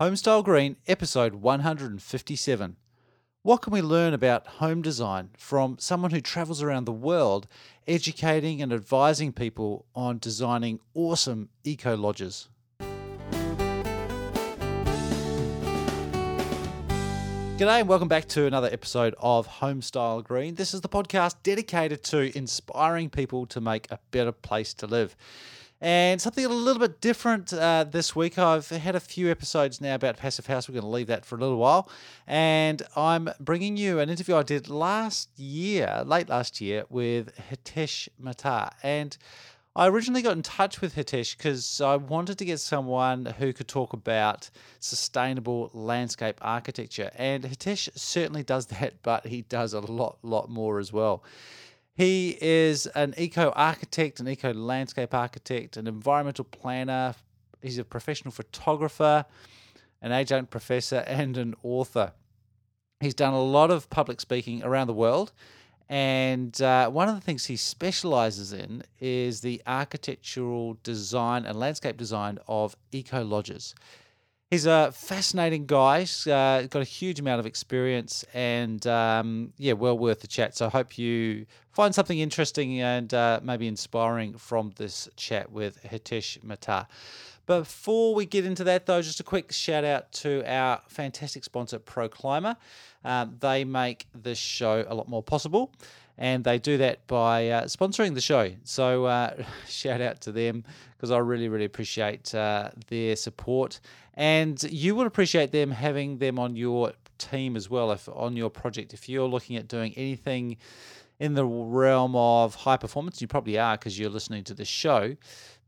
Homestyle Green, episode 157. What can we learn about home design from someone who travels around the world educating and advising people on designing awesome eco lodges? G'day and welcome back to another episode of Homestyle Green. This is the podcast dedicated to inspiring people to make a better place to live. And something a little bit different uh, this week. I've had a few episodes now about Passive House. We're going to leave that for a little while. And I'm bringing you an interview I did last year, late last year, with Hitesh Mehta. And I originally got in touch with Hitesh because I wanted to get someone who could talk about sustainable landscape architecture. And Hitesh certainly does that, but he does a lot, lot more as well. He is an eco architect, an eco landscape architect, an environmental planner. He's a professional photographer, an adjunct professor, and an author. He's done a lot of public speaking around the world. And uh, one of the things he specializes in is the architectural design and landscape design of eco lodges. He's a fascinating guy. He's uh, got a huge amount of experience and, um, yeah, well worth the chat. So I hope you find something interesting and uh, maybe inspiring from this chat with Hitesh Mehta. Before we get into that, though, just a quick shout out to our fantastic sponsor, Pro Clima. Um, they make this show a lot more possible and they do that by uh, sponsoring the show. So uh, shout out to them because I really, really appreciate uh, their support, and you will appreciate them having them on your team as well. If on your project, if you're looking at doing anything in the realm of high performance, you probably are because you're listening to the show,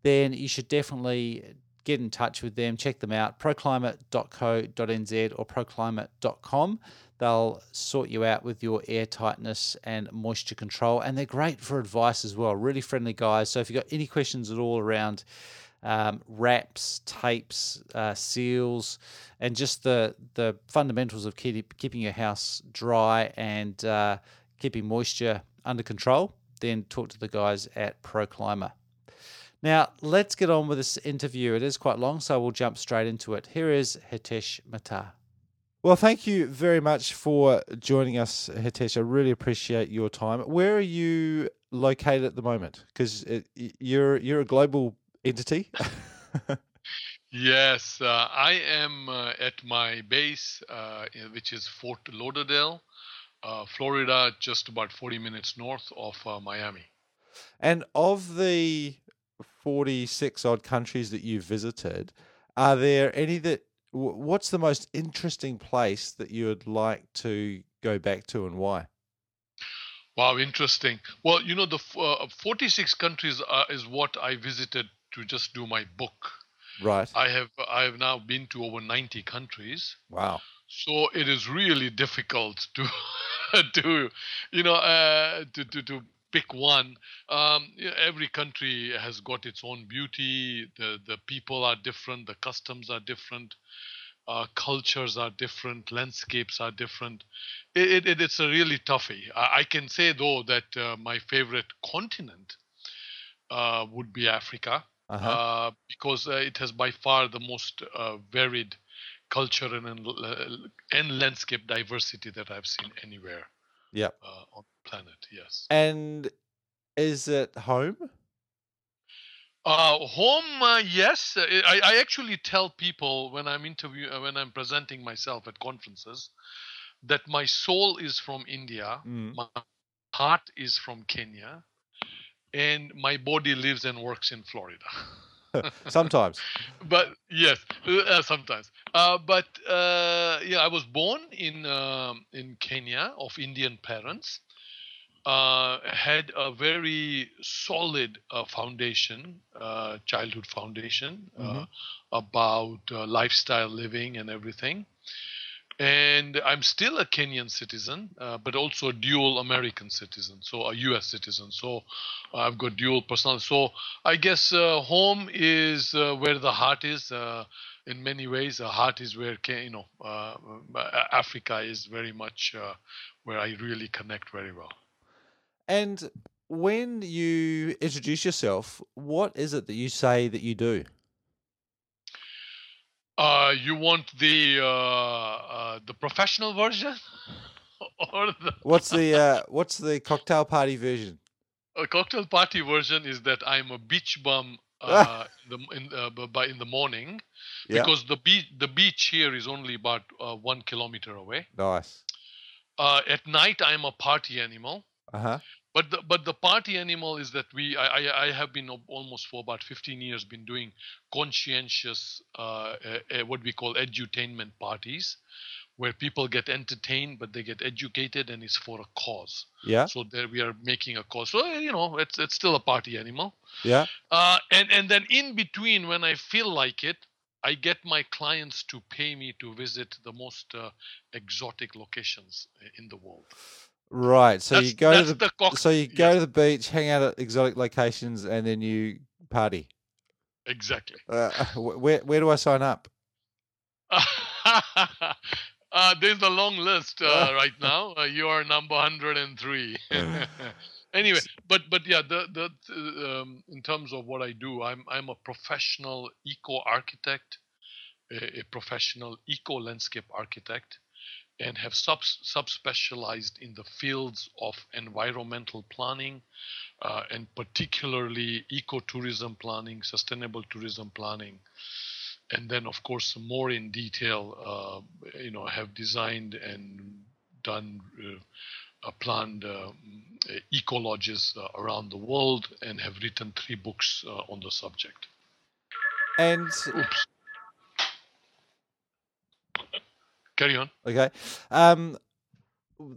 then you should definitely get in touch with them, check them out, proclima.co.nz or proclima.com. They'll sort you out with your air tightness and moisture control, and they're great for advice as well. Really friendly guys. So if you've got any questions at all around um, wraps, tapes, uh, seals, and just the the fundamentals of keep, keeping your house dry and uh, keeping moisture under control, then talk to the guys at Pro Clima. Now, let's get on with this interview. It is quite long, so we'll jump straight into it. Here is Hitesh Mehta. Well, thank you very much for joining us, Hitesh. I really appreciate your time. Where are you located at the moment? Because you're you're a global entity. yes, uh, I am uh, at my base, uh, which is Fort Lauderdale, uh, Florida, just about 40 minutes north of uh, Miami. And of the 46 odd countries that you visited, are there any that what's the most interesting place that you would like to go back to and why? Wow, interesting. Well, you know, the uh, 46 countries uh, is what I visited to just do my book. Right. I have I have now been to over 90 countries. Wow. So it is really difficult to to you know uh, to, to to pick one. Um, every country has got its own beauty. The the people are different. The customs are different. Uh, cultures are different. Landscapes are different. It, it, it's a really toughie. I, I can say though that uh, my favorite continent uh, would be Africa uh-huh. Uh, because uh, it has by far the most uh, varied culture and and landscape diversity that I've seen anywhere. Yeah. on the planet, yes. And is it home? Uh, home, uh, yes. Uh, I, I actually tell people when I'm interview uh, when I'm presenting myself at conferences that my soul is from India, mm. my heart is from Kenya, and my body lives and works in Florida. sometimes. but yes, uh, sometimes. Uh, but uh, yeah, I was born in um, in Kenya of Indian parents. Uh, had a very solid uh, foundation, uh, childhood foundation mm-hmm. about lifestyle living and everything and I'm still a Kenyan citizen, uh, but also a dual American citizen, so a U.S. citizen. So I've got dual personality. So I guess uh, home is uh, where the heart is. Uh, in many ways, the heart is where you know uh, Africa is very much uh, where I really connect very well. And when you introduce yourself, what is it that you say that you do? Uh, you want the uh, uh, the professional version, or the What's the uh, what's the cocktail party version? a cocktail party version is that I'm a beach bum uh, in the in, uh, by in the morning Yeah. because the beach the beach here is only about uh, one kilometer away. Nice. Uh, at night, I'm a party animal. Uh huh. But the, but the party animal is that we I, I, I have been almost for about 15 years been doing conscientious uh, uh, what we call edutainment parties where people get entertained but they get educated and it's for a cause Yeah. so there we are making a cause so you know it's it's still a party animal Yeah. uh, and and then in between when I feel like it I get my clients to pay me to visit the most uh, exotic locations in the world Right. So that's, you go to the, the cock- so you go yes, to the beach, hang out at exotic locations, and then you party. exactly Uh, where where do I sign up? uh, there's a long list uh, right now. Uh, you are number 103. anyway, but but yeah, the the uh, um, in terms of what I do, I'm I'm a professional eco architect, a, a professional eco landscape architect, and have sub subspecialized in the fields of environmental planning, uh, and particularly ecotourism planning, sustainable tourism planning. And then of course more in detail uh, you know have designed and done uh, uh, planned uh, eco lodges uh, around the world and have written three books uh, on the subject. And oops carry on okay, um,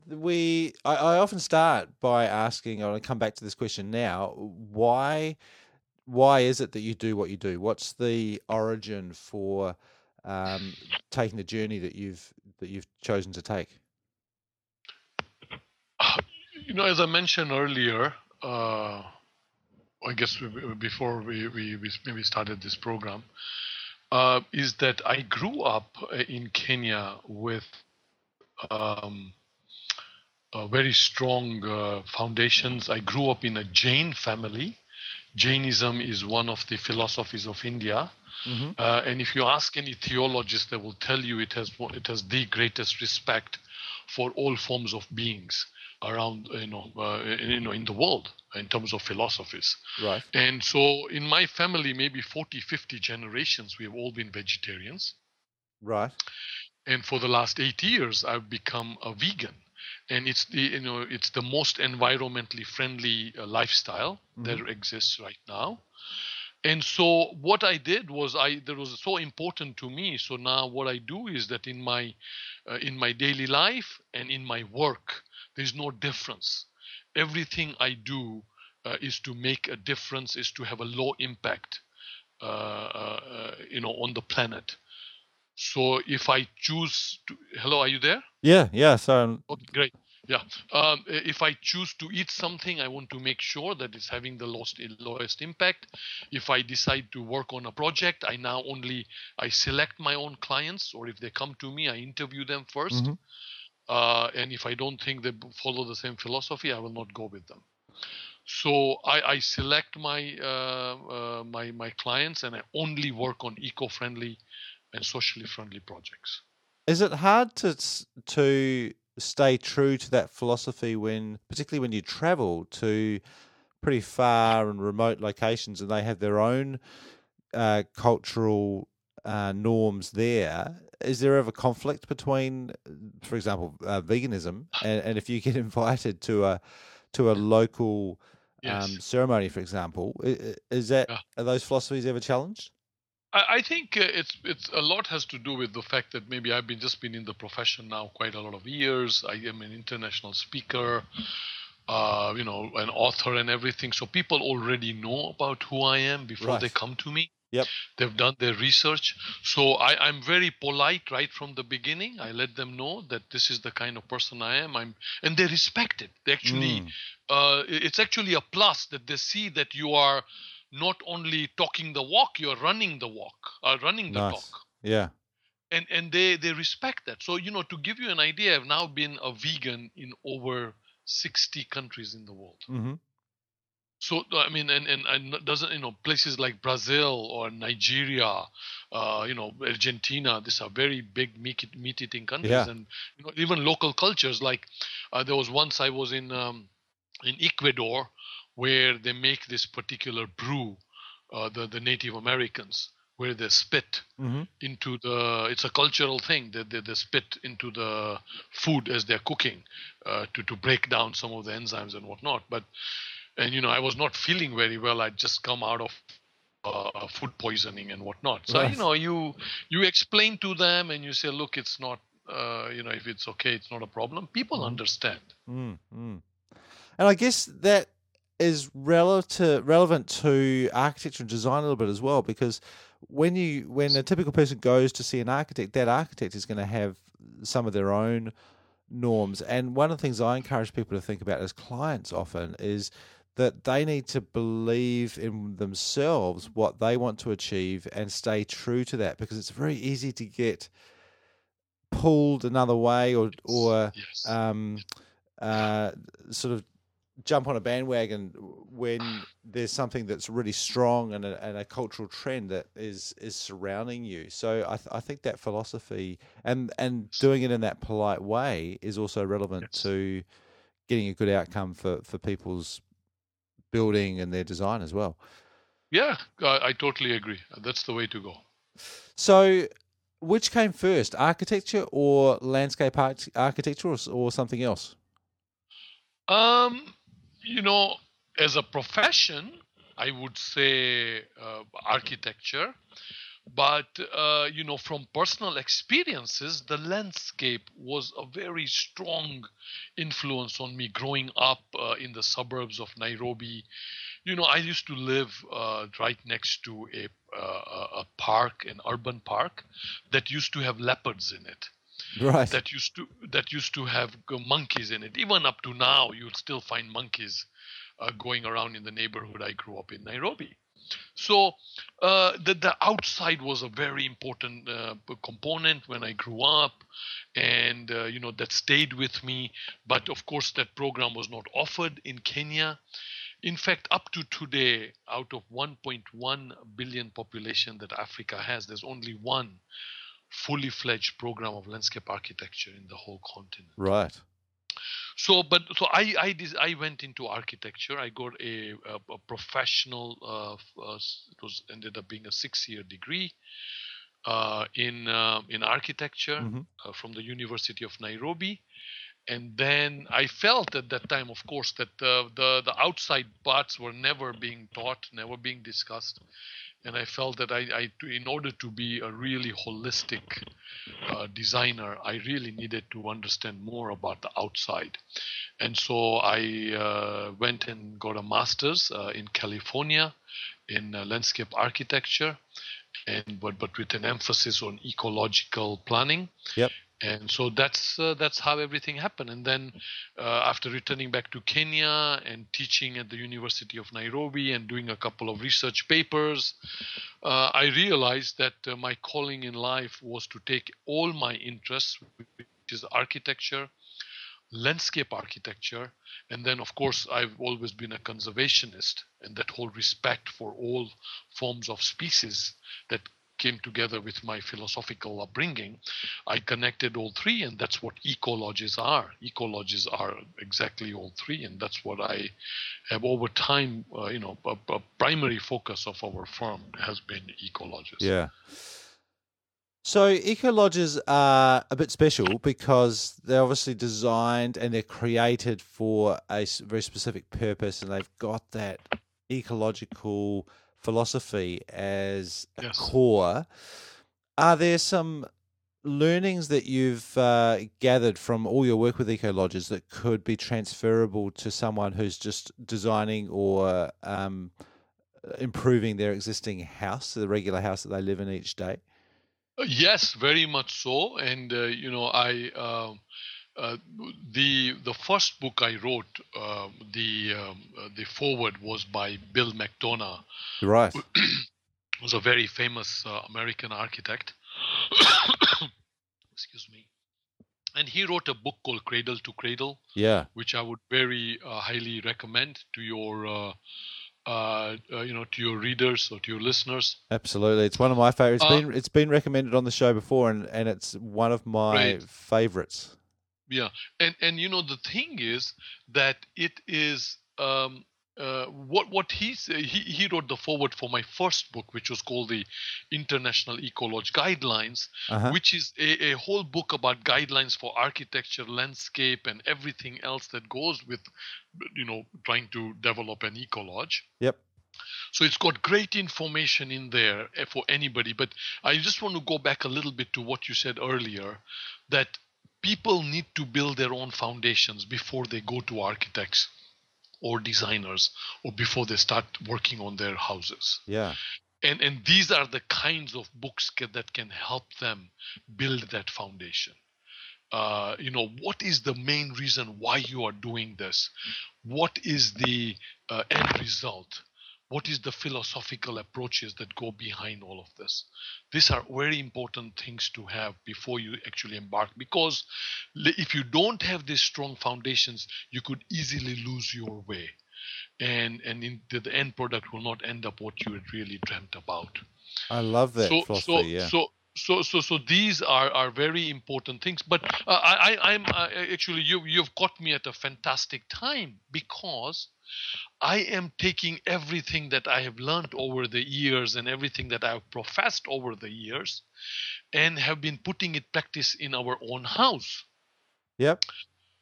we I, I often start by asking. I want to come back to this question now. Why why is it that you do what you do? What's the origin for um, taking the journey that you've that you've chosen to take? you know as i mentioned earlier uh, i guess before we, we, we maybe started this program uh, is that i grew up uh, in kenya with um, very strong uh, foundations. I grew up in a jain family. Jainism is one of the philosophies of india. Mm-hmm. uh, and if you ask any theologist, they will tell you it has it has the greatest respect for all forms of beings around you know uh, you know in the world in terms of philosophies. Right. And so in my family, maybe 40, 50 generations, we have all been vegetarians. Right. And for the last eight years, I've become a vegan. And it's the you know it's the most environmentally friendly uh, lifestyle that exists right now and so what i did was i that was so important to me so now what i do is that in my uh, in my daily life and in my work there's no difference everything i do uh, is to make a difference is to have a low impact uh, uh, you know on the planet so if i choose to hello are you there Yeah. Yeah. So um, Okay, great. Yeah. Um, if I choose to eat something, I want to make sure that it's having the lowest, lowest impact. If I decide to work on a project, I now only I select my own clients, or if they come to me, I interview them 1st Mhm. Uh, and if I don't think they follow the same philosophy, I will not go with them. So I, I select my uh, uh, my my clients, and I only work on eco-friendly and socially friendly projects. Is it hard to to stay true to that philosophy when, particularly when you travel to pretty far and remote locations, and they have their own uh, cultural uh, norms there? Is there ever conflict between, for example, uh, veganism, and, and if you get invited to a to a local Yes. um, ceremony, for example, is that Yeah. are those philosophies ever challenged? I, I think uh, it's it's a lot has to do with the fact that maybe I've been just been in the profession now quite a lot of years. I am an international speaker, uh, you know, an author and everything. So people already know about who I am before they come to me. Yep. They've done their research. So I, I'm very polite right from the beginning. I let them know that this is the kind of person I am. I'm and they respect it. They actually Mm. uh, it's actually a plus that they see that you are not only talking the walk, you're running the walk, uh, running the Nice. talk. Yeah. And and they they respect that. So you know, to give you an idea, I've now been a vegan in over 60 countries in the world. hmm so I mean, and, and and doesn't you know places like Brazil or Nigeria, uh, you know Argentina. These are very big meat meat eating countries, Yeah. and you know even local cultures. Like uh, there was once I was in um, in Ecuador where they make this particular brew, uh, the the Native Americans, where they spit hmm into the it's a cultural thing that they, they spit into the food as they're cooking uh, to to break down some of the enzymes and whatnot but and you know i was not feeling very well i'd just come out of uh, food poisoning and whatnot so Right. you know you you explain to them and you say look it's not uh, you know if it's okay it's not a problem people Mhm. understand Mm, mm. And I guess that is relative, relevant to architecture and design a little bit as well, because when you when a typical person goes to see an architect, that architect is going to have some of their own norms. And one of the things I encourage people to think about as clients often is that they need to believe in themselves what they want to achieve and stay true to that because it's very easy to get pulled another way or or yes um, uh, sort of jump on a bandwagon when there's something that's really strong and a, and a cultural trend that is is surrounding you. So I, th- I think that philosophy and and doing it in that polite way is also relevant Yes. to getting a good outcome for for people's building and their design as well. yeah I, I totally agree that's the way to go So. Which came first, architecture or landscape arch- architecture, or, or something else? Um, you know, as a profession, I would say uh, architecture, but uh, you know, from personal experiences, the landscape was a very strong influence on me growing up uh, in the suburbs of Nairobi. You know, I used to live uh, right next to a, uh, a park, an urban park, that used to have leopards in it Right. that used to that used to have monkeys in it. Even up to now, you'll still find monkeys uh, going around in the neighborhood I grew up in, Nairobi. So uh, the the outside was a very important uh, component when I grew up, and uh, you know that stayed with me. But of course, that program was not offered in Kenya. In fact, up to today, out of 1.1 billion population that Africa has, there's only one fully fledged program of landscape architecture in the whole continent. Right. So, but so I I dis- I went into architecture. I got a a, a professional. Uh, uh, it was ended up being a six year degree uh, in uh, in architecture Mhm. uh, from the University of Nairobi. And then I felt at that time, of course, that the, the outside parts were never being taught, never being discussed, and I felt that I, I in order to be a really holistic uh, designer, I really needed to understand more about the outside. And so I uh, went and got a master's uh, in California in uh, landscape architecture, and but but with an emphasis on ecological planning. Yep. And so that's uh, that's how everything happened. And then uh, after returning back to Kenya and teaching at the University of Nairobi and doing a couple of research papers, uh, I realized that uh, my calling in life was to take all my interests, which is architecture, landscape architecture, and then, of course, I've always been a conservationist, and that whole respect for all forms of species that came together with my philosophical upbringing. I connected all three, and that's what ecolodges are. Ecolodges are exactly all three, and that's what I have over time. Uh, you know, a, a primary focus of our firm has been ecolodges. Yeah. So eco lodges are a bit special because they're obviously designed and they're created for a very specific purpose, and they've got that ecological philosophy as a Yes. core. Are there some learnings that you've uh, gathered from all your work with eco lodges that could be transferable to someone who's just designing or um, improving their existing house, the regular house that they live in each day? Uh, Yes, very much so. And uh, you know, I um uh, the the first book I wrote, uh, the um, uh, the foreword was by Bill McDonough, Right. who's a very famous uh, American architect. Excuse me. And he wrote a book called Cradle to Cradle, Yeah. which I would very uh, highly recommend to your, uh, uh, uh, you know, to your readers or to your listeners. Absolutely, it's one of my favorites. It's Uh, been it's been recommended on the show before, and, and it's one of my Great. favorites. Yeah, and and you know the thing is that it is um, uh, what what he he he wrote the foreword for my first book, which was called the International Ecolodge Guidelines, Uh-huh. which is a, a whole book about guidelines for architecture, landscape, and everything else that goes with, you know, trying to develop an ecolodge. Yep. So it's got great information in there eh, for anybody. But I just want to go back a little bit to what you said earlier that people need to build their own foundations before they go to architects or designers or before they start working on their houses. Yeah. and and these are the kinds of books ca- that can help them build that foundation. Uh, you know what is the main reason why you are doing this? What is the uh, end result what is the philosophical approaches that go behind all of this these are very important things to have before you actually embark because if you don't have these strong foundations you could easily lose your way and and in the, the end product will not end up what you had really dreamt about I love that so philosophy. so yeah. so so so so these are are very important things but uh, i i'm uh, actually you you've caught me at a fantastic time because i am taking everything that i have learned over the years and everything that i have professed over the years and have been putting it practice in our own house yep.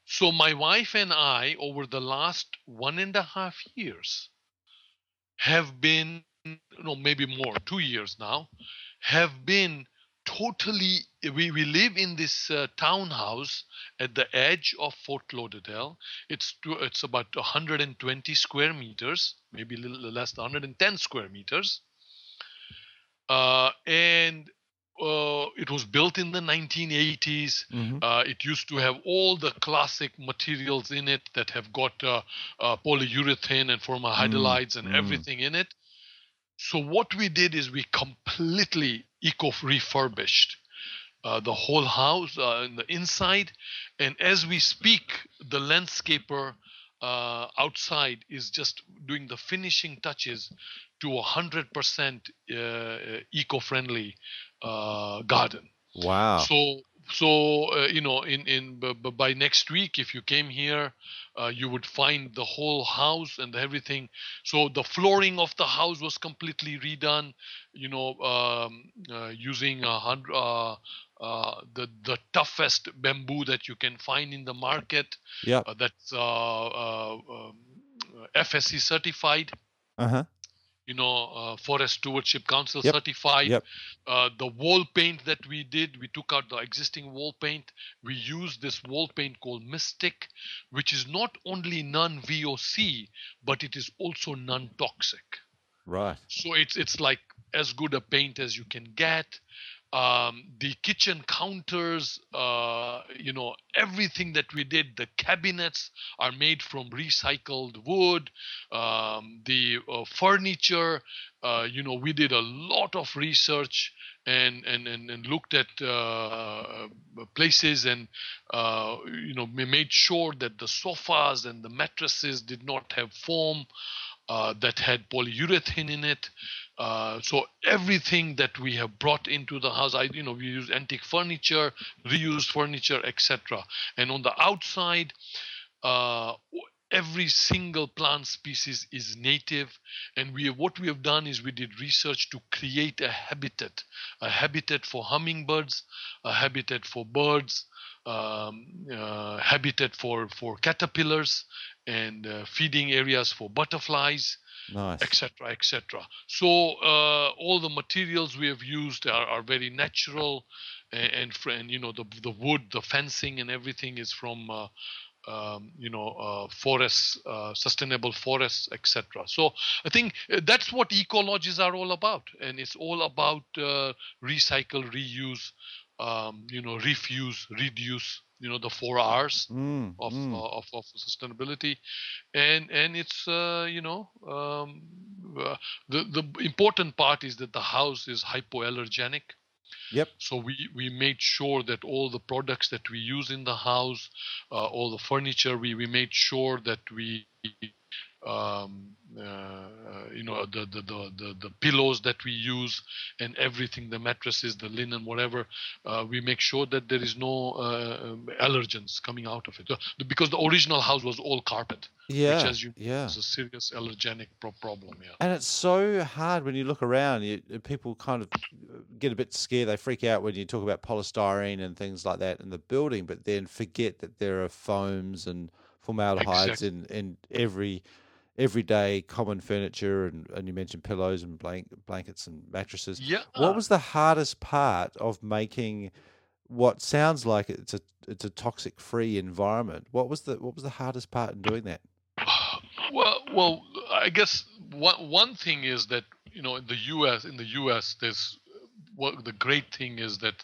so my wife and I, over the last one and a half years, have been no maybe more two years now, have been totally. We we live in this uh, townhouse at the edge of Fort Lauderdale. It's to, it's about 120 square meters, maybe a little less than 110 square meters, uh, and. Uh, it was built in the 1980s. hmm Uh, it used to have all the classic materials in it that have got uh, uh, polyurethane and formaldehydalides and mm. everything in it. So what we did is we completely eco refurbished uh, the whole house uh, in the inside, and as we speak, the landscaper uh, outside is just doing the finishing touches to a hundred percent uh, eco-friendly uh, garden. Wow. So so uh, you know in in b- b- by next week if you came here uh, you would find the whole house and everything. So the flooring of the house was completely redone you know um, uh, using a hundred uh, uh, the the toughest bamboo that you can find in the market yeah uh, that's uh, uh, um, FSC certified. Uh huh. You know, uh, Forest Stewardship Council Yep. certified. Yep. Uh, the wall paint that we did, we took out the existing wall paint. We used this wall paint called Mythic, which is not only non VOC, but it is also non toxic. Right. So it's it's like as good a paint as you can get. Um, the kitchen counters, uh, you know, everything that we did, the cabinets are made from recycled wood. Um, the uh, furniture, uh, you know, we did a lot of research and and and, and looked at uh, places and uh, you know we made sure that the sofas and the mattresses did not have foam uh, that had polyurethane in it. Uh, so everything that we have brought into the house, I you know we use antique furniture, reused furniture, etc. And on the outside, uh, every single plant species is native. And we what we have done is we did research to create a habitat, a habitat for hummingbirds, a habitat for birds, um, uh, habitat for for caterpillars, and uh, feeding areas for butterflies Etc etc so uh, all the materials we have used are, are very natural and, and and you know the the wood the fencing and everything is from uh, um, you know uh, forests uh, sustainable forests etc so i think uh, that's what ecolodges are all about and it's all about uh, recycle reuse um, you know refuse reduce you know the four r's Mm, of, mm. uh, of of sustainability, and and it's uh, you know um, uh, the the important part is that the house is hypoallergenic. Yep. So we we made sure that all the products that we use in the house, uh, all the furniture, we we made sure that we um, uh, you know the, the the, the the pillows that we use and everything the mattresses the linen whatever uh, we make sure that there is no uh, um, allergens coming out of it Uh, because the original house was all carpet Yeah. which as you yeah. is a serious allergenic pro- problem yeah And it's so hard when you look around. You, people kind of get a bit scared. They freak out when you talk about polystyrene and things like that in the building, but then forget that there are foams and formaldehydes Exactly. in, in every everyday common furniture. And, and you mentioned pillows and blank, blankets and mattresses. yeah What was the hardest part of making what sounds like it's a it's a toxic free environment? What was the what was the hardest part in doing that? Well, well, I guess one one thing is that you know in the U.S. in the U.S. there's what the great thing is that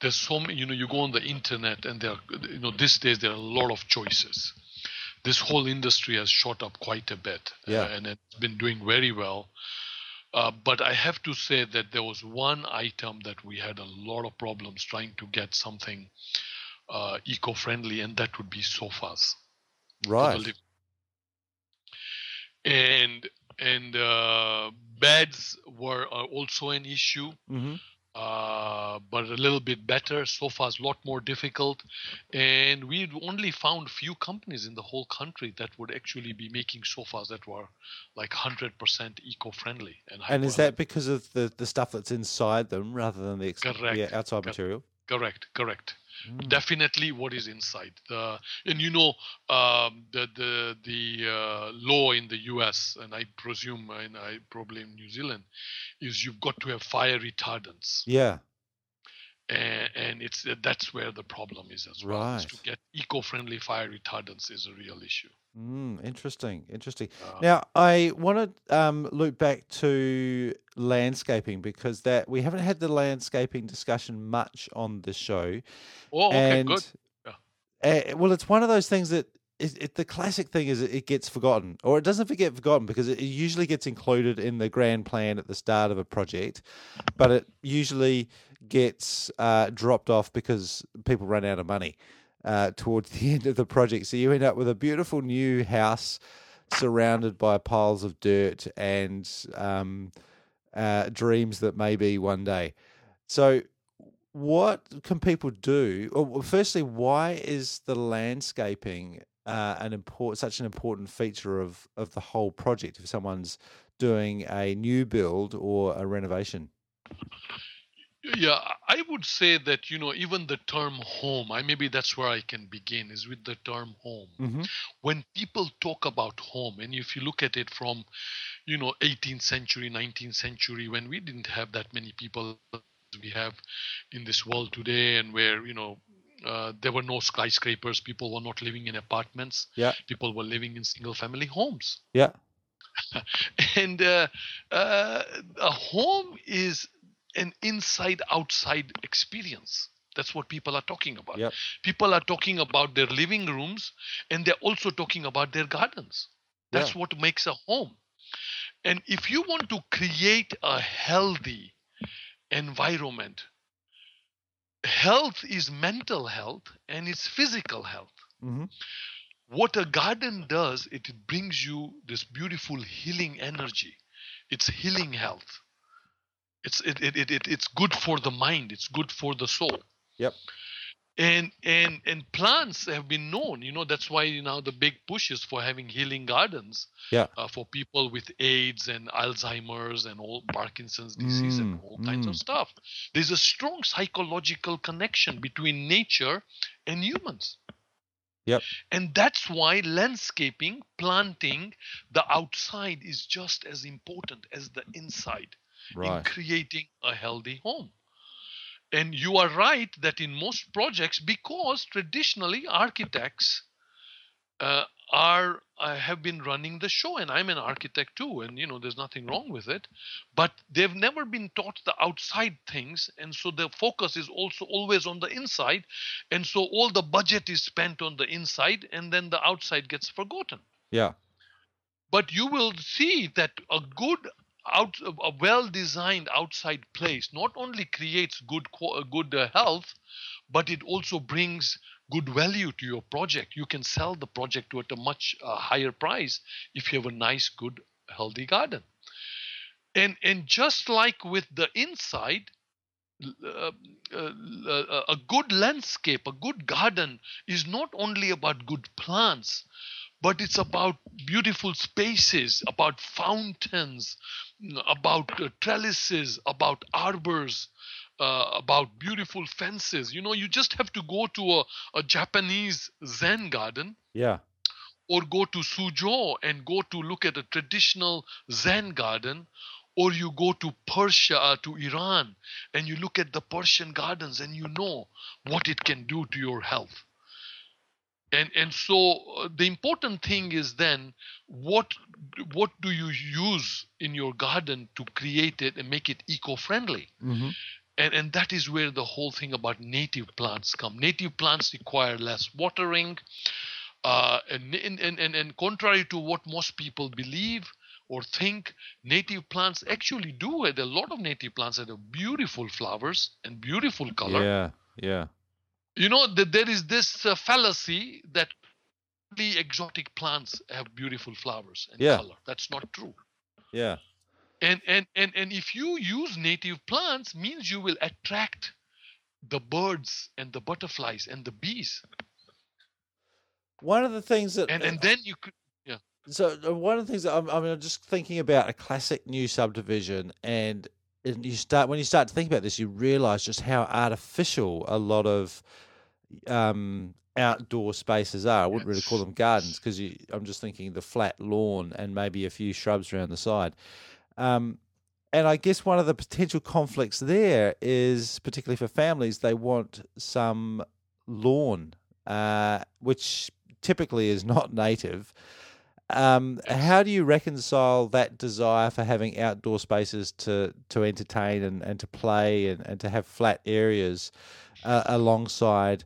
there's so many. You know, you go on the internet and there, are, you know, these days there are a lot of choices. This whole industry has shot up quite a bit, uh, Yeah. and it's been doing very well. Uh, but I have to say that there was one item that we had a lot of problems trying to get something uh, eco-friendly, and that would be sofas Right. and and uh, beds were uh, also an issue hmm uh, but a little bit better sofas a lot more difficult and we only found few companies in the whole country that would actually be making sofas that were like 100% eco-friendly and, And is that because of the, the stuff that's inside them rather than the, ex- Correct. the outside Correct. material? correct correct Mm. definitely what is inside the and you know um, the the the uh, law in the US and I presume and I probably in New Zealand is you've got to have fire retardants Yeah. and, and it's that's where the problem is as well is to get eco-friendly fire retardants is a real issue Mm, interesting. Interesting. Uh, Now, I want to um, loop back to landscaping because that we haven't had the landscaping discussion much on the show. oh okay and good uh, well, it's one of those things that it, it, the classic thing is it, it gets forgotten, or it doesn't get forgotten because it, it usually gets included in the grand plan at the start of a project, but it usually gets uh, dropped off because people run out of money uh, towards the end of the project. So you end up with a beautiful new house surrounded by piles of dirt and um, uh, dreams that may be one day. So what can people do? Well, firstly, why is the landscaping uh, an important, such an important feature of of the whole project? If someone's doing a new build or a renovation, Yeah, I would say that you know even the term home. I maybe that's where I can begin is with the term home. mm-hmm. When people talk about home, and if you look at it from, you know, 18th century, 19th century, when we didn't have that many people as we have in this world today, and where you know. Uh, there were no skyscrapers. People were not living in apartments. Yeah. People were living in single-family homes. yeah, and uh, uh, a home is an inside outside experience. That's what people are talking about. Yep. people are talking about their living rooms and they're also talking about their gardens. That's Yeah. what makes a home. And if you want to create a healthy environment health is mental health and it's physical health. Mm-hmm. what a garden does it brings you this beautiful healing energy. It's healing health it's it, it, it, it it's good for the mind it's good for the soul Yep. and and and plants have been known you know that's why you now the big push is for having healing gardens Yeah. uh, for people with aids and alzheimer's and all parkinson's disease and Mm, all kinds of mm. stuff there's a strong psychological connection between nature and humans Yep. and that's why landscaping, planting, the outside is just as important as the inside in creating a healthy home. And you are right that in most projects, because traditionally architects uh, are uh, have been running the show, and I'm an architect too, and you know there's nothing wrong with it, but they've never been taught the outside things, and so the focus is also always on the inside, and so all the budget is spent on the inside, and then the outside gets forgotten. Yeah, but you will see that a good out a well designed outside place not only creates good good uh, health but it also brings good value to your project. You can sell the project at a much uh, higher price if you have a nice good healthy garden. And and just like with the inside uh, uh, uh, a good landscape a good garden is not only about good plants but it's about beautiful spaces, about fountains, about uh, trellises, about arbors, uh, about beautiful fences. You know, you just have to go to a, a Japanese Zen garden. Yeah. Or go to Suzhou and go to look at a traditional Zen garden, or you go to Persia, uh, to Iran, and you look at the Persian gardens and you know what it can do to your health and and so uh, the important thing is then what what do you use in your garden to create it and make it eco-friendly? Mm-hmm. and and that is where the whole thing about native plants come. Native plants require less watering uh, and, and, and, and contrary to what most people believe or think native plants actually do. It a lot of native plants have beautiful flowers and beautiful color. Yeah yeah you know that there is this uh, fallacy that only exotic plants have beautiful flowers and yeah. color. That's not true. Yeah. And and and and if you use native plants means you will attract the birds and the butterflies and the bees. One of the things that and and then you could yeah. so uh, one of the things that I'm, I'm just thinking about a classic new subdivision and and you start when you start to think about this, you realize just how artificial a lot of um, outdoor spaces are. I wouldn't really call them gardens because I'm just thinking the flat lawn and maybe a few shrubs around the side. Um, and I guess one of the potential conflicts there is, particularly for families, they want some lawn, uh, which typically is not native. Um, how do you reconcile that desire for having outdoor spaces to, to entertain and, and to play and, and to have flat areas uh, alongside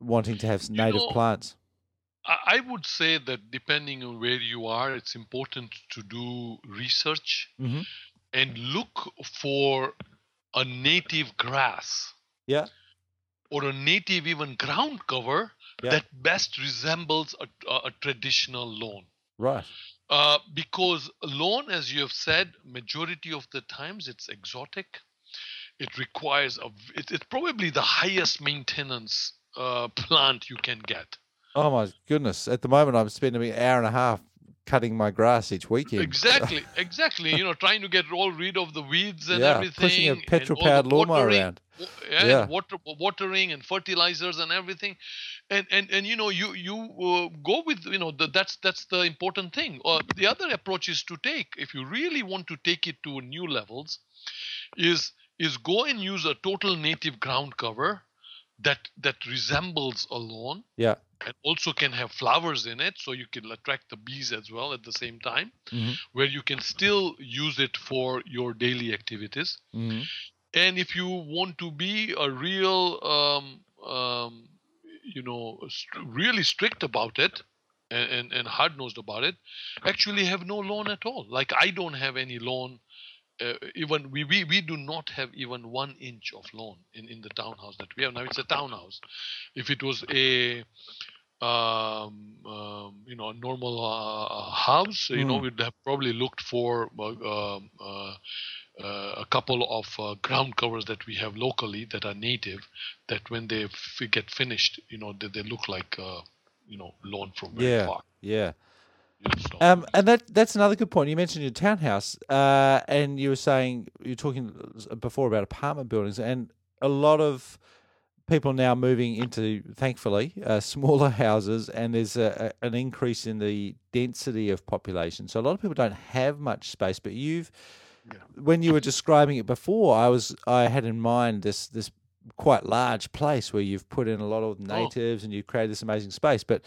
wanting to have native you know, plants? I would say that depending on where you are, it's important to do research mm-hmm. and look for a native grass. Yeah. Or a native even ground cover yeah. that best resembles a, a, traditional lawn. Right. Uh, because lawn, as you have said, majority of the times it's exotic. It requires a. It, it's probably the highest maintenance uh, plant you can get. Oh my goodness! At the moment, I'm spending an hour and a half cutting my grass each weekend. Exactly, exactly. you know, trying to get all rid of the weeds and yeah, everything. pushing a petrol-powered lawnmower around. Yeah, yeah. Water, watering and fertilizers and everything, and and and you know, you you uh, go with you know the, that's that's the important thing. Uh, the other approach is to take if you really want to take it to new levels, is is go and use a total native ground cover that that resembles a lawn. Yeah and also can have flowers in it so you can attract the bees as well at the same time mm-hmm. where you can still use it for your daily activities mm-hmm. and if you want to be a real um, um, you know st- really strict about it and, and, and hard-nosed about it actually have no lawn at all like i don't have any lawn uh, even we, we we do not have even one inch of lawn in in the townhouse that we have now it's a townhouse if it was a um, um, you know, a normal uh, house, you mm. know, we'd have probably looked for uh, um, uh, uh, a couple of uh, ground covers that we have locally that are native. That when they f- get finished, you know, they, they look like uh, you know lawn from very yeah, far. Yeah. Um, and that that's another good point. You mentioned your townhouse, uh, and you were saying you were talking before about apartment buildings, and a lot of people now moving into, thankfully, uh, smaller houses, and there's a, a, an increase in the density of population. So a lot of people don't have much space. But you've, yeah. when you were describing it before, I was I had in mind this this quite large place where you've put in a lot of oh. natives oh. and you've created this amazing space. But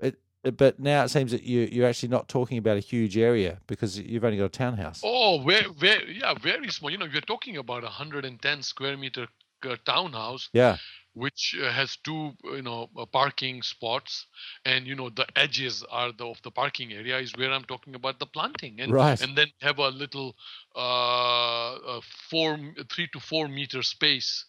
it, but now it seems that you you're actually not talking about a huge area because you've only got a townhouse. Oh, very, very yeah, very small. You know, we're talking about a 110 square meter uh, townhouse. Yeah. which uh, has two you know uh, parking spots and you know the edges are the of the parking area is where i'm talking about the planting and Right. and then have a little uh, uh four three to four meter space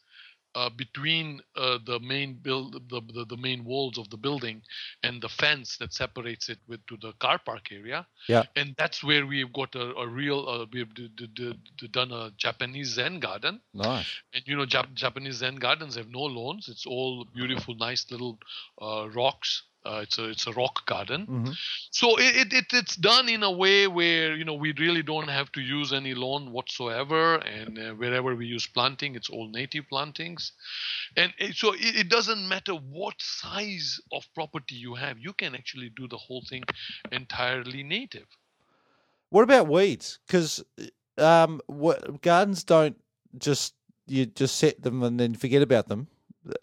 uh, between uh, the main build the, the the main walls of the building and the fence that separates it with to the car park area Yeah. and that's where we've got a, a real uh, we've d- d- d- d- done a japanese zen garden Nice. and you know Jap- japanese zen gardens have no lawns it's all beautiful nice little uh, rocks uh, it's a it's a rock garden. Hmm so it, it, it it's done in a way where you know we really don't have to use any lawn whatsoever. And uh, wherever we use planting it's all native plantings. And it, so it, it doesn't matter what size of property you have you can actually do the whole thing entirely native. What about weeds? Because um, what, gardens don't just you just set them and then forget about them.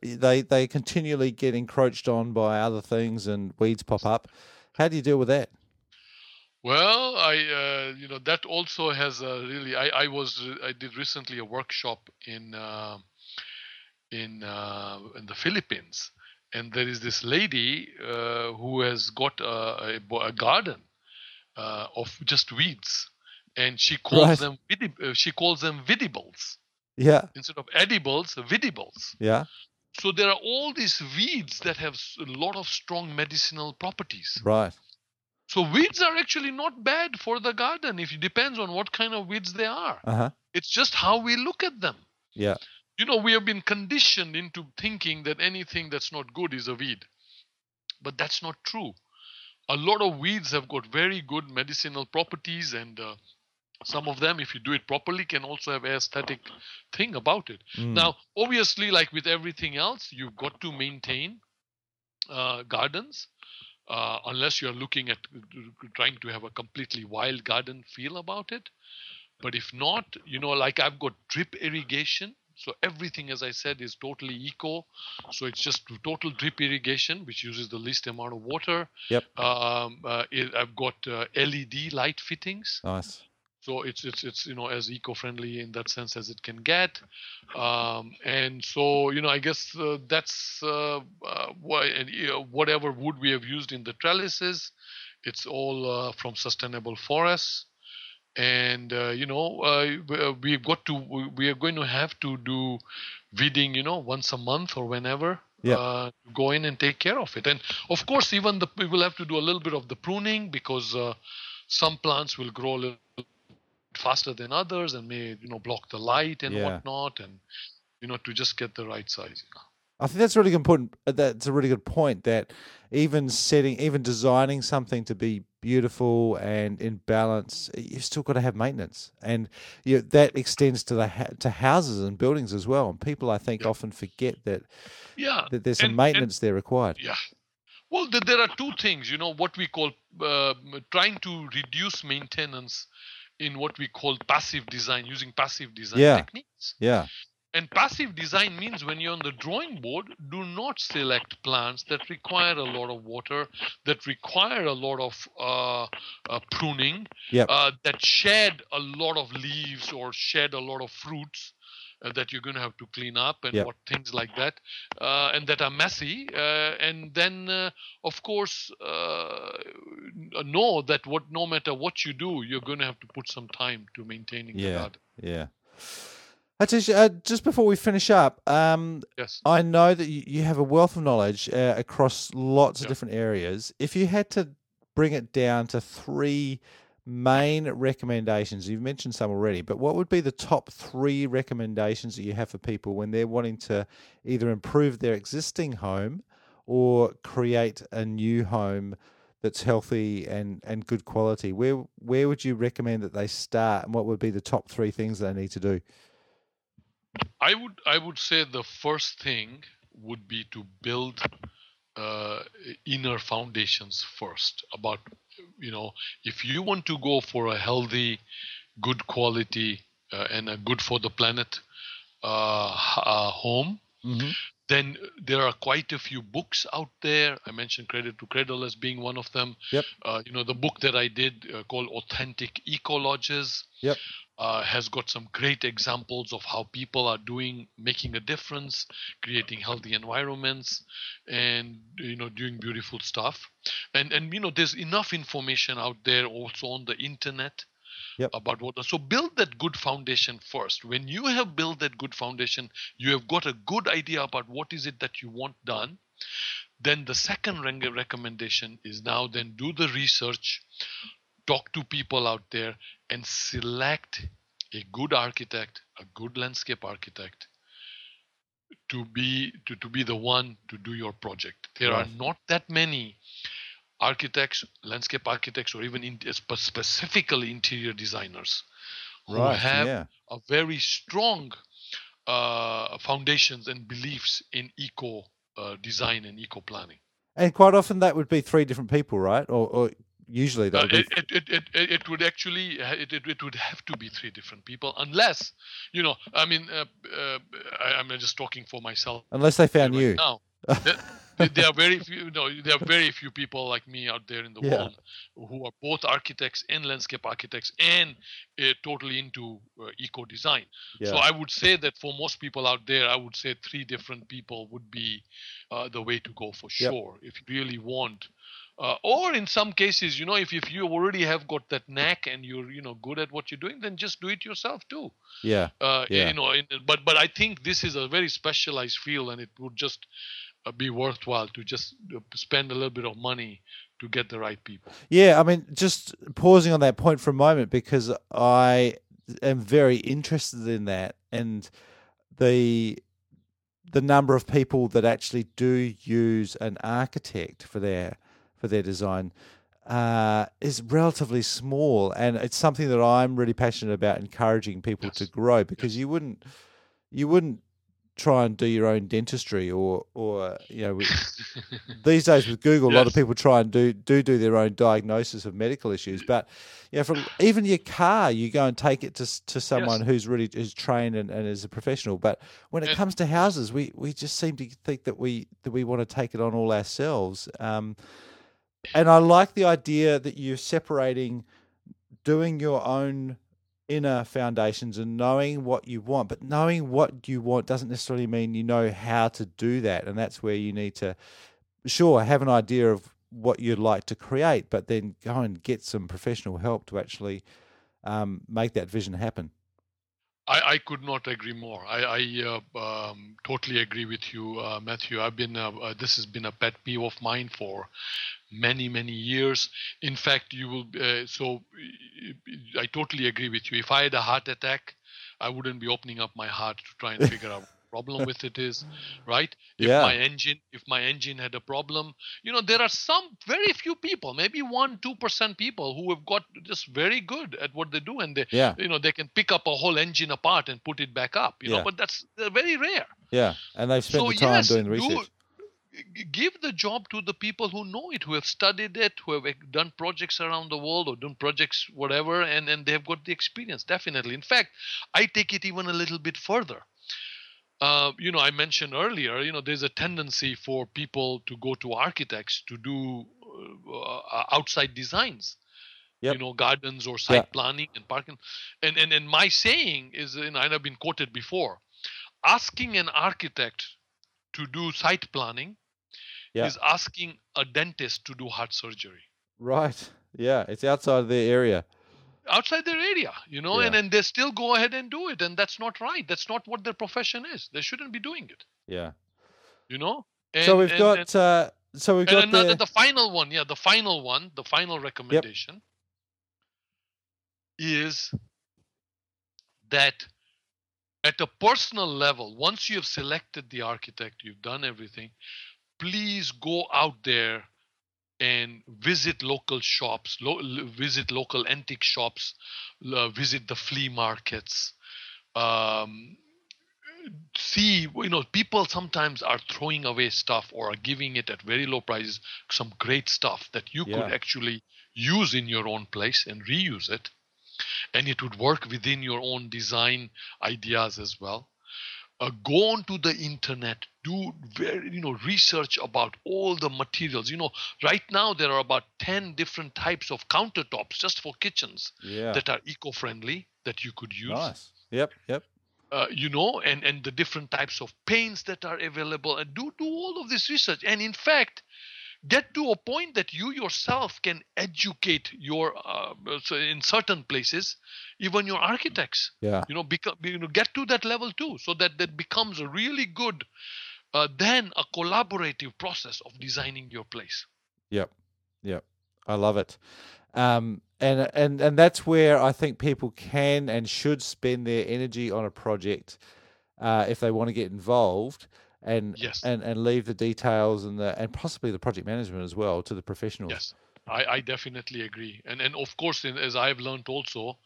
They they continually get encroached on by other things and weeds pop up. How do you deal with that? Well, I uh, you know that also has a really. I I was I did recently a workshop in uh, in uh, in the Philippines, and there is this lady uh, who has got a, a, a garden uh, of just weeds, and she calls Right. them uh, she calls them weedibles Yeah, instead of edibles, weedibles. yeah, So there are all these weeds that have a lot of strong medicinal properties. right. So weeds are actually not bad for the garden. If it depends on what kind of weeds they are. Uh huh. It's just how we look at them. Yeah, You know, we have been conditioned into thinking that anything that's not good is a weed. But that's not true. A lot of weeds have got very good medicinal properties and uh, some of them if you do it properly can also have a aesthetic thing about it. Mm. Now, obviously, like with everything else, you've got to maintain uh, gardens. Uh, unless you're looking at trying to have a completely wild garden feel about it. But if not, you know, like I've got drip irrigation. So everything, as I said, is totally eco. So it's just total drip irrigation, which uses the least amount of water. Yep. Um, uh, it, I've got uh, LED light fittings nice. So it's it's it's you know as eco-friendly in that sense as it can get. Um, and so you know i guess uh, that's uh, uh, why and you know, whatever wood we have used in the trellises it's all uh, from sustainable forests. And uh, you know uh, we- uh, we've got to we- we are going to have to do weeding you know once a month or whenever Yeah. uh, go in and take care of it. And of course even the we will have to do a little bit of the pruning because uh, some plants will grow a little faster than others and may you know block the light and Yeah. whatnot and you know to just get the right size I think that's really point. uh, That's a really good point. That even setting, even designing something to be beautiful and in balance, you've still got to have maintenance, and you that extends to the ha- to houses and buildings as well. And people, I think, Yeah. often forget that yeah that there's some And- and- maintenance there required. Yeah. Well, there are two things, you know, what we call uh, trying to reduce maintenance in what we call passive design, using passive design Yeah. techniques. Yeah, And passive design means when you're on the drawing board, do not select plants that require a lot of water, that require a lot of uh, uh, pruning, Yep. uh, that shed a lot of leaves or shed a lot of fruits. Uh, that you're going to have to clean up and Yep. what things like that, uh, and that are messy. Uh, and then, uh, of course, uh, know that what no matter what you do, you're going to have to put some time to maintaining the Yeah. garden. yeah. Hitesh, uh, just before we finish up, um, Yes. I know that you, you have a wealth of knowledge uh, across lots of different areas. If you had to bring it down to three main recommendations, you've mentioned some already, but what would be the top three recommendations that you have for people when they're wanting to either improve their existing home or create a new home that's healthy and, and good quality? Where where would you recommend that they start, and what would be the top three things they need to do? I would I would say the first thing would be to build uh, inner foundations first. About you know if you want to go for a healthy, good quality uh, and a good for the planet uh, uh, home, Mm-hmm. Then there are quite a few books out there. I mentioned Cradle to Cradle as being one of them. Yep. Uh, you know, the book that I did uh, called Authentic Ecolodges Yep. uh, has got some great examples of how people are doing, making a difference, creating healthy environments, and you know, doing beautiful stuff. And and you know, there's enough information out there also on the internet Yep. about what. So build that good foundation first. When you have built that good foundation, you have got a good idea about what is it that you want done. Then the second recommendation is now then do the research, talk to people out there, and select a good architect, a good landscape architect, to be to, to be the one to do your project. There are not that many architects, landscape architects, or even in, specifically interior designers who Right. have yeah. a very strong uh, foundations and beliefs in eco uh, design and eco planning. And quite often that would be three different people, right? Or, or usually that would be. it, it, it, it, it would actually it, it, it would have to be three different people unless you know I mean uh, uh, I, I'm just talking for myself unless they found right you. now. There- are very few you know there are very few people like me out there in the Yeah. world who are both architects and landscape architects and uh, totally into uh, eco design Yeah. so i would say that for most people out there i would say three different people would be uh, the way to go for Yep. sure if you really want uh, or in some cases you know if, if you already have got that knack and you're you know good at what you're doing then just do it yourself too yeah. uh, Yeah. you know in, but but i think this is a very specialized field and it would just be worthwhile to just uh, spend a little bit of money to get the right people. Yeah, I mean, just pausing on that point for a moment because I am very interested in that and the the number of people that actually do use an architect for their for their design uh, is relatively small, and it's something that I'm really passionate about encouraging people to grow because you wouldn't you wouldn't try and do your own dentistry or or you know these days with Google, a lot of people try and do do do their own diagnosis of medical issues. But you know, for even your car, you go and take it to to someone who's really is trained and, and is a professional. But when it And- comes to houses, we, we just seem to think that we that we want to take it on all ourselves. Um, and I like the idea that you're separating doing your own inner foundations and knowing what you want but knowing what you want doesn't necessarily mean you know how to do that and that's where you need to sure have an idea of what you'd like to create but then go and get some professional help to actually um, make that vision happen I, I could not agree more. I, I uh, um, totally agree with you, uh, Matthew. I've been uh, this has been a pet peeve of mine for many many years. In fact, you will. Uh, so I totally agree with you. If I had a heart attack, I wouldn't be opening up my heart to try and figure out what problem with it is, right? If Yeah. my engine if my engine had a problem, you know, there are some very few people, maybe one two percent people who have got just very good at what they do, and they yeah you know they can pick up a whole engine apart and put it back up you Yeah. know but that's they're very rare yeah and they've spent so the time yes doing do- research g- give the job to the people who know it who have studied it who have done projects around the world or done projects whatever and and they've got the experience definitely in fact i take it even a little bit further uh, you know, I mentioned earlier, you know, there's a tendency for people to go to architects to do uh, uh, outside designs Yep. you know gardens or site Yeah. planning and parking and, and and my saying is and i've been quoted before asking an architect to do site planning Yeah. is asking a dentist to do heart surgery. Right. Yeah it's outside their area. Outside their area you know and Yeah. then they still go ahead and do it and that's not right. That's not what their profession is. They shouldn't be doing it. Yeah. You know? So we've and- got and- uh, so we've and got another, the the final one yeah the final one the final recommendation yep. is that at a personal level once you have selected the architect you've done everything please go out there and visit local shops lo- visit local antique shops l- visit the flea markets um, see you know people sometimes are throwing away stuff or are giving it at very low prices some great stuff that you Yeah. could actually use in your own place and reuse it and it would work within your own design ideas as well uh, go onto the internet do very you know research about all the materials you know right now there are about 10 different types of countertops just for kitchens Yeah. that are eco-friendly that you could use Nice. Yep. Yep. uh, you know and and the different types of paints that are available and do do all of this research and in fact get to a point that you yourself can educate your uh, in certain places even your architects Yeah. you know become you know get to that level too so that that becomes a really good uh, then a collaborative process of designing your place Yep. Yep. I love it. Um, and and and that's where I think people can and should spend their energy on a project uh, if they want to get involved and Yes. and and leave the details and the and possibly the project management as well to the professionals. yes i, I definitely agree and and of course as i've learned also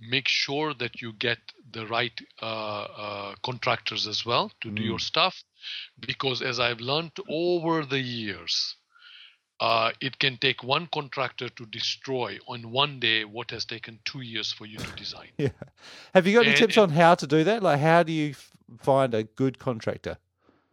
make sure that you get the right uh, uh, contractors as well to do your stuff because as i've learned over the years uh, it can take one contractor to destroy on one day what has taken two years for you to design Yeah. Have you got any And- tips on how to do that? Like, how do you f- find a good contractor?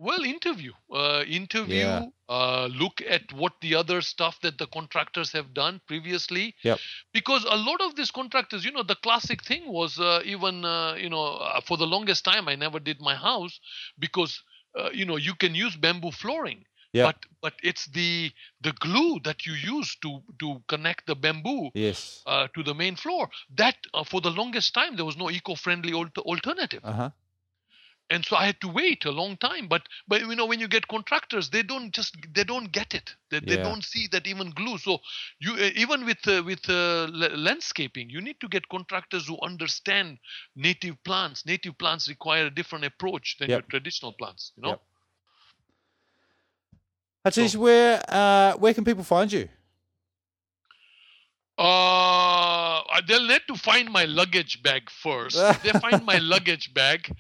Well, interview, uh, interview. Yeah. Uh, look at what the other stuff that the contractors have done previously. Yep. Because a lot of these contractors, you know, the classic thing was uh, even, uh, you know, uh, for the longest time I never did my house because, uh, you know, you can use bamboo flooring. But but it's the the glue that you use to to connect the bamboo Yes. uh, to the main floor. That uh, for the longest time there was no eco-friendly alter- alternative Uh huh. And so i had to wait a long time but but you know when you get contractors they don't just they don't get it they, they don't see that even glue so you uh, even with uh, with uh, la- landscaping you need to get contractors who understand native plants native plants require a different approach than Yep. your traditional plants you know Yep. Hitesh, where uh, where can people find you? Uh, they'll need to find my luggage bag first. If they find my luggage bag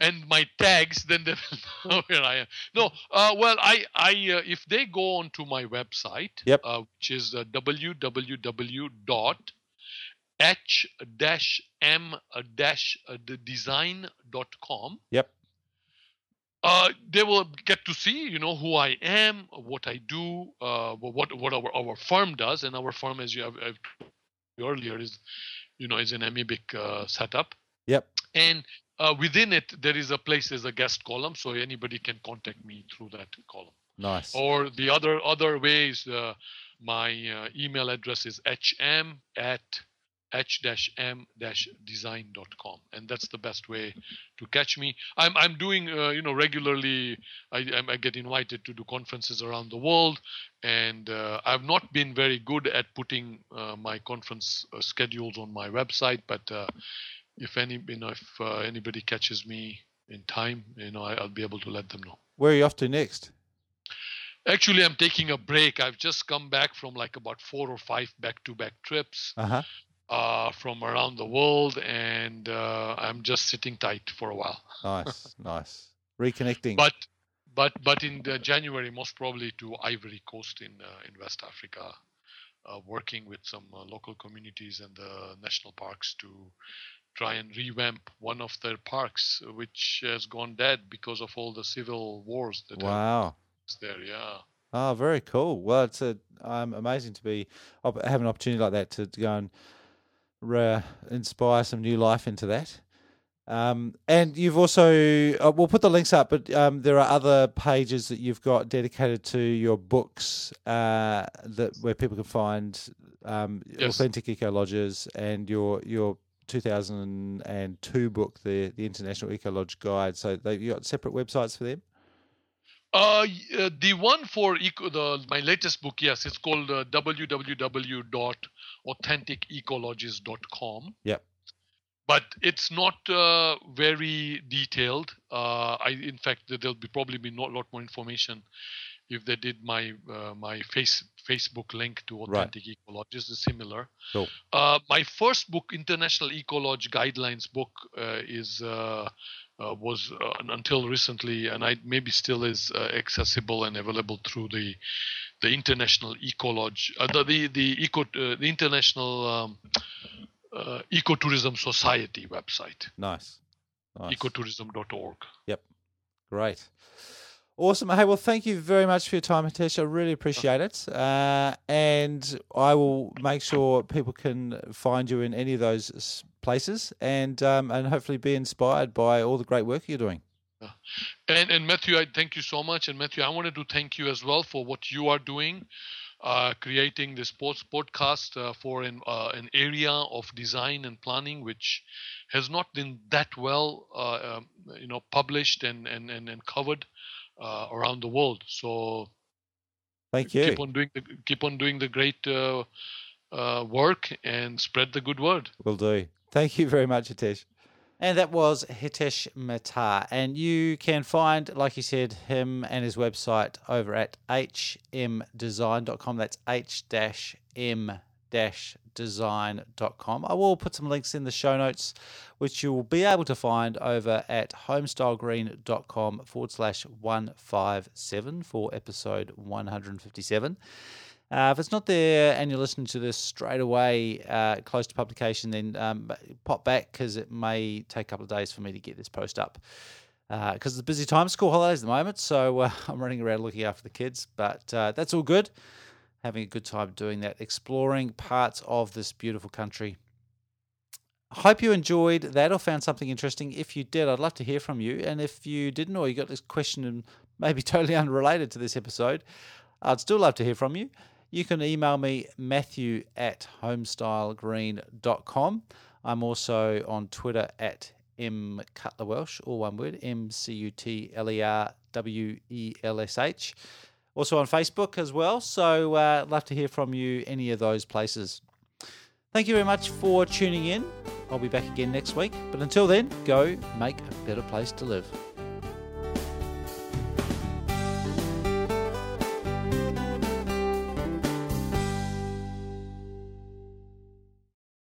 and my tags, then they will know where I am. No, uh, well, I, I, uh, if they go onto my website, Yep. uh, which is uh, www dot h dash m dash design dot com. Yep. Uh, they will get to see, you know, who I am, what I do, uh, what what our, our firm does, and our firm, as you have, have earlier, is, you know, is an amoebic uh, setup, Yep. and uh, within it there is a place, there's a guest column, so anybody can contact me through that column. Nice. Or the other other ways, uh, my uh, email address is hm at h-m-design.com and that's the best way to catch me. I'm i'm doing uh, you know regularly I, I'm- I get invited to do conferences around the world. And uh, i've not been very good at putting uh, my conference uh, schedules on my website. But uh, if any you know if uh, anybody catches me in time you know I, i'll be able to let them know. Where are you off to next? actually i'm taking a break. I've just come back from like about four or five back-to-back trips. Uh huh. Uh, from around the world, and uh, I'm just sitting tight for a while. Nice. nice. Reconnecting. But but but in the January, most probably to Ivory Coast in uh, in West Africa, uh, working with some uh, local communities and the national parks to try and revamp one of their parks, which has gone dead because of all the civil wars that wow. there. Yeah. Oh, very cool. Well, it's a, um, amazing to be have an opportunity like that to, to go and re- inspire some new life into that. Um, and you've also uh, we'll put the links up, but um, there are other pages that you've got dedicated to your books uh, that where people can find um, Yes. authentic eco lodges and your your 2002 book, the the International Eco Lodge Guide. So they you got separate websites for them. Uh, uh, the one for eco, the my latest book, yes, it's called uh, www.authenticecolodges.com. Yep. But it's not uh, very detailed. Uh, I, in fact, there- there'll be probably be a lot more information if they did my uh, my face Facebook link to Authentic Eco Lodges. Is similar. Cool. Uh, my first book, International Eco Lodge Guidelines book, uh, is uh, was uh, until recently, and I maybe still is uh, accessible and available through the the International Eco Lodge, uh, the the the eco uh, the International um, uh, Ecotourism Society website. Nice. nice. ecotourism.org. Yep. Great. Awesome. Hey, well, thank you very much for your time, Hitesh. I really appreciate it. Uh, and I will make sure people can find you in any of those places and um, and hopefully be inspired by all the great work you're doing. And and Matthew, I thank you so much. And Matthew, I wanted to thank you as well for what you are doing, uh, creating this sports podcast uh, for an uh, an area of design and planning which has not been that well, uh, um, you know, published and and and, and covered uh, around the world. So, thank you. Keep on doing the keep on doing the great uh, uh, work and spread the good word. Will do. Thank you very much, Hitesh. And that was Hitesh Mehta. And you can find, like you said, him and his website over at hmdesign.com. That's h m design.com. I will put some links in the show notes, which you will be able to find over at homestylegreen.com forward slash 157 for episode 157. Uh, if it's not there and you're listening to this straight away, uh, close to publication, then um, pop back because it may take a couple of days for me to get this post up. Because uh, it's a busy time, school holidays at the moment, so uh, I'm running around looking after the kids, but uh, that's all good. Having a good time doing that, exploring parts of this beautiful country. Hope you enjoyed that or found something interesting. If you did, I'd love to hear from you. And if you didn't, or you got this question and maybe totally unrelated to this episode, I'd still love to hear from you you can email me, matthew at homestylegreen.com. I'm also on Twitter at M Cutler Welsh, all one word, M C U T L E R W E L S H. Also on Facebook as well. So uh, love to hear from you any of those places. Thank you very much for tuning in. I'll be back again next week. But until then, go make a better place to live.